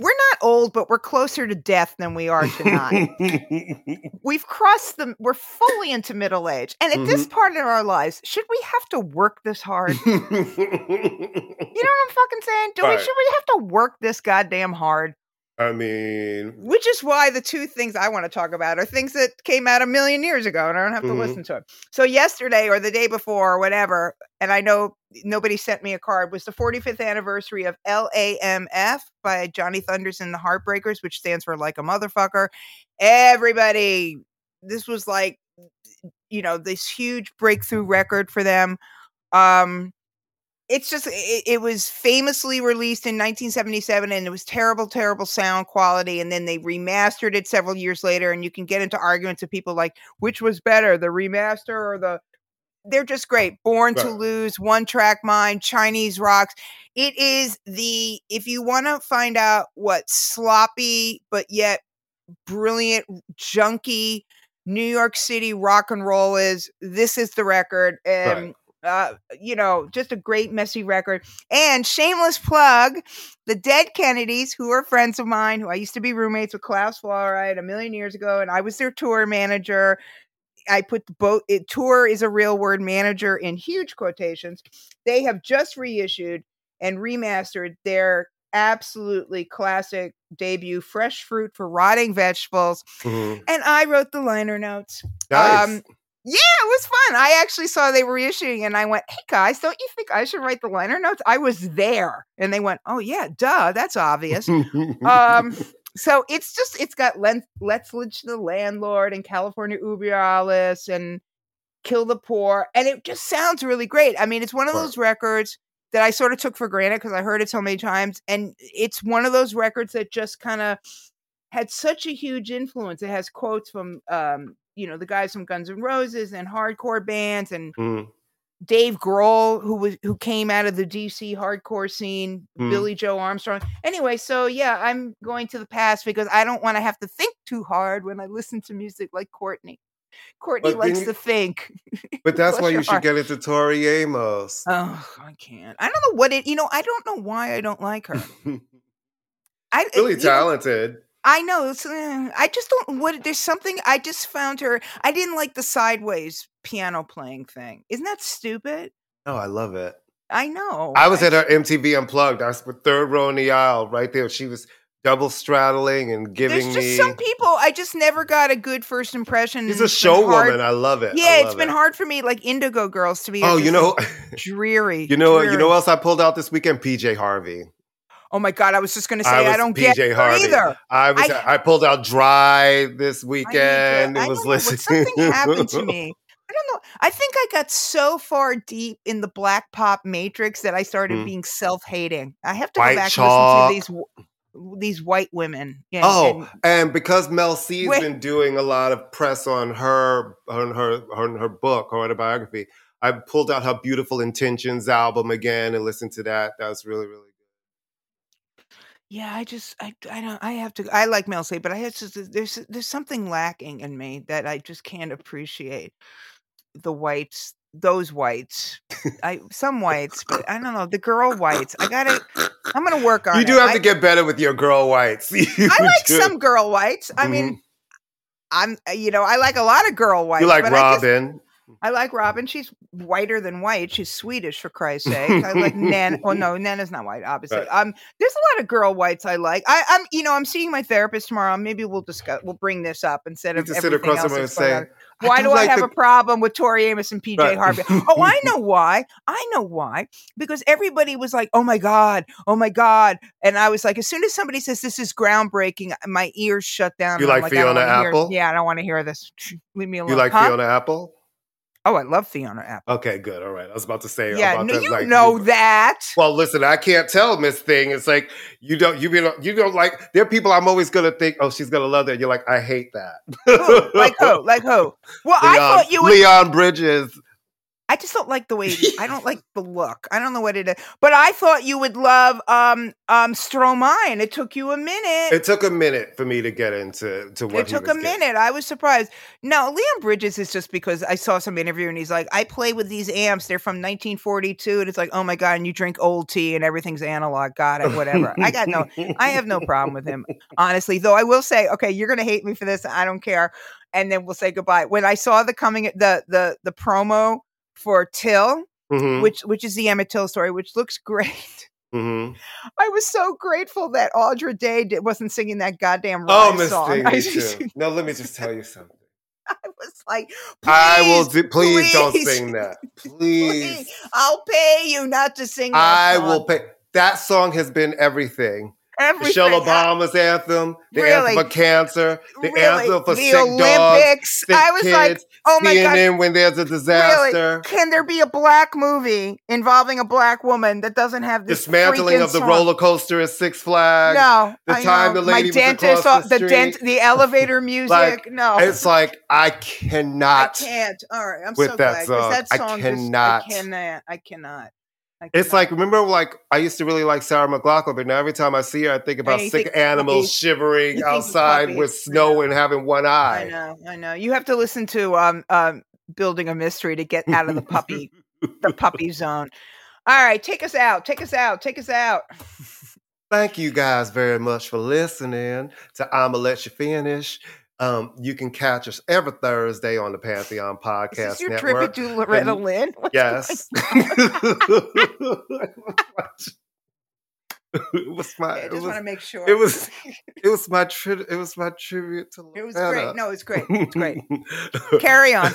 we're not old, but we're closer to death than we are to not. We've crossed the. We're fully into middle age, and at this Mm-hmm. part of our lives, should we have to work this hard? You know what I'm fucking saying? Do we? Right. Should we have to work this goddamn hard? I mean, Which is why the two things I want to talk about are things that came out a million years ago, and I don't have to Mhm. listen to them. So yesterday or the day before or whatever, and I know nobody sent me a card, was the 45th anniversary of LAMF by Johnny Thunders and the Heartbreakers, which stands for like a motherfucker. Everybody, this was like, you know, this huge breakthrough record for them. Um, it's just it, it was famously released in 1977 and it was terrible terrible sound quality and then they remastered it several years later and you can get into arguments of people like which was better the remaster or the they're just great. Born to lose one track mind chinese rocks. It is the if you want to find out what sloppy but yet brilliant junky new york city rock and roll is this is the record and uh, you know, just a great messy record. And shameless plug, the Dead Kennedys, who are friends of mine, who I used to be roommates with Klaus Fluoride a million years ago, and I was their tour manager. I put the boat it, tour is a real word manager in huge quotations. They have just reissued and remastered their absolutely classic debut, Fresh Fruit for Rotting Vegetables. mhm. And I wrote the liner notes. nice. Um, yeah, it was fun. I actually saw they were issuing, and I went, "Hey guys, don't you think I should write the liner notes?" I was there, and they went, "Oh yeah, duh, that's obvious." um, so it's just it's got Len- Let's Lynch the Landlord and California Über Alles and Kill the Poor, and it just sounds really great. I mean, it's one of Right. those records that I sort of took for granted because I heard it so many times, and it's one of those records that just kind of had such a huge influence. It has quotes from um, you know, the guys from Guns N' Roses and hardcore bands and Mm. Dave Grohl, who was who came out of the DC hardcore scene, Mm. Billie Joe Armstrong. Anyway, so yeah, I'm going to the past because I don't want to have to think too hard when I listen to music like Courtney. Courtney But likes you- to think. But that's why you should heart. get into Tori Amos. Oh, I can't. I don't know what it. You know, I don't know why I don't like her. I really you know, talented. I know. It's, uh, I just don't. What there's something. I just found her. I didn't like the sideways piano playing thing. Isn't that stupid? Oh, I love it. I know. I was at her MTV Unplugged. I was the third row in the aisle, right there. She was double straddling and giving There's just me. some people. I just never got a good first impression. She's a it's show hard- woman. I love it. I Yeah, it's love been it. hard for me, like Indigo Girls, to be. Oh, you know, dreary. you know, what? you know what else I pulled out this weekend? PJ Harvey. Oh my god, I was just gonna say I I, don't PJ get Harvey. either. I was. I- I, pulled out Dry this to- weekend. I It was listening. something happened to me. I don't know. I think I got so far deep in the black pop matrix that I started Mm. being self-hating. I have to White go back chalk. and listen to these these white women. Yeah, Oh, and- and because Mel C's Wait. been doing a lot of press on her on her on her book, her autobiography, I pulled out her Beautiful Intentions album again and listened to that. That was really really. Yeah, I just I I don't I have to I like Mel C, but I have to there's there's something lacking in me that I just can't appreciate the whites those whites I some whites but I don't know the girl whites I gotta I'm gonna work on You it. do have I- to get better with your girl whites. You I like do. some girl whites. I mean, mm-hmm. I'm you know I like a lot of girl whites. You like but I, just- Robyn. I like Robyn. She's whiter than white. She's Swedish for Christ's sake. I like Nan. Oh no, Nana's not white, obviously. Right. Um, there's a lot of girl whites I like. I, I'm you know I'm seeing my therapist tomorrow. Maybe we'll discuss. We'll bring this up instead of just sit everything across else and say, on. Why do do I have the- a problem with Tori Amos and PJ Right. Harvey? Oh, I know why. I know why. Because everybody was like, "Oh my god, oh my god," and I was like, as soon as somebody says this is groundbreaking, my ears shut down. You I'm like Fiona wanna hear- Apple? yeah, I don't want to hear this. Leave me alone. You like Huh? Fiona Apple? Oh, I love Fiona Apple. Okay, good. All right. I was about to say. Yeah, about no, that, you like, know that. Well, listen, I can't tell Miss Thing. It's like you don't, you don't, you don't like. There are people I'm always gonna think, oh, she's gonna love that. You're like, I hate that. Who? Like who? Like who? Well, I thought you would. Leon Bridges. I just don't like the way I don't like the look. I don't know what it is, but I thought you would love um um Stromae, and it took you a minute. It took a minute for me to get into to what It took a getting. minute. I was surprised. No, Liam Bridges is just because I saw some interview and he's like, I play with these amps. They're from 1942. And it's like, oh my God. And you drink old tea and everything's analog. Got it. Whatever. I got no, I have no problem with him, honestly. Though I will say, okay, you're going to hate me for this. I don't care. And then we'll say goodbye. When I saw the coming, the, the, the promo for Till, Mhm, which, which is the Emmett Till story, which looks great. mhm. I was so grateful that Andra Day did, wasn't singing that goddamn Oh, Miss song. Thing, I me too. No, let me just tell you something. I was like, I will do. Please, please, don't sing that. Please. please, I'll pay you not to sing. That I song. will pay. That song has been everything. Everything. Michelle Obama's anthem, the Really? anthem for cancer, the Really? anthem for The sick dogs, Olympics. sick I was kids, like, oh my God. CNN when there's a disaster, Really? Can there be a black movie involving a black woman that doesn't have this dismantling of the song? roller coaster at Six Flags. No, the I time know. the lady my was dentist, across the the dent, the elevator music. Like, no, It's like I cannot. I can't. All right, I'm with so that glad song. that I song cannot. Just, I cannot. I cannot. I It's cannot. like remember, like I used to really like Sarah McLachlan, but now every time I see her, I think about you sick animals puppies. shivering You outside with snow and having one eye. I know, I know. You have to listen to um um building a mystery to get out of the puppy the puppy zone. All right, take us out. Take us out. Take us out. Thank you guys very much for listening to I'ma Let You Finish. Um, you can catch us every Thursday on the Pantheon Is Podcast this your Network. tribute to Loretta And- Lynn? What's Yes. it was my. I just was, want to make sure. it was. It was my. Tri- it was my tribute to. Loretta. It was great. No, it's great. It's great. Carry on.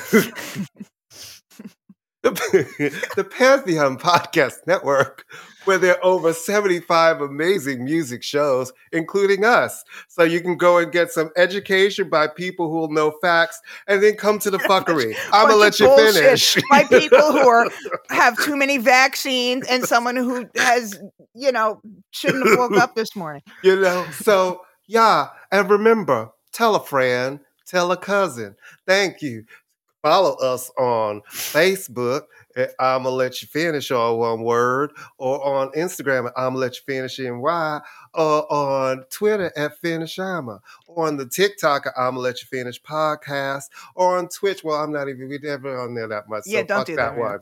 The, the Pantheon Podcast Network, where there are over 75 amazing music shows, including us. So you can go and get some education by people who will know facts and then come to the fuckery. I'm going to let you finish. by people who are have too many vaccines and someone who has, you know, shouldn't have woke up this morning. you know, so yeah. And remember, tell a friend, tell a cousin. Thank you. Follow us on Facebook at I'ma Let You Finish, all one word, or on Instagram at I'ma Let You Finish NY, or on Twitter at Finish I'ma, or on the TikTok at I'ma Let You Finish podcast, or on Twitch. Well, I'm not even, we never on there that much. Yeah, so don't fuck do that that, one.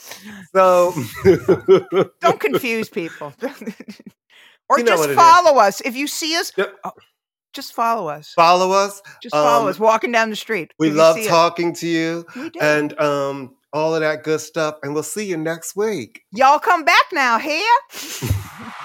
So, Don't confuse people. or You know just what it is. follow us. If you see us, Yep. oh, just follow us. follow us. Just follow Um, us walking down the street. We love see us. talking to you We do. and um, all of that good stuff. And we'll see you next week. Y'all come back now, here.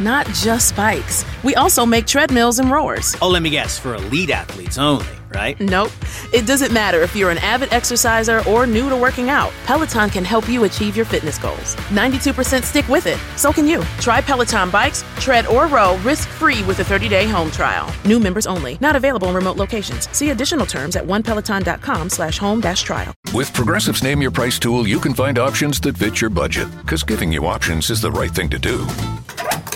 Not just bikes. We also make treadmills and rowers. Oh, let me guess, for elite athletes only, right? Nope. It doesn't matter if you're an avid exerciser or new to working out. Peloton can help you achieve your fitness goals. 92% stick with it. So can you. Try Peloton bikes, tread, or row risk-free with a 30-day home trial. New members only. Not available in remote locations. See additional terms at onepeloton.com slash home dash trial. With Progressive's Name Your Price tool, you can find options that fit your budget. Because giving you options is the right thing to do.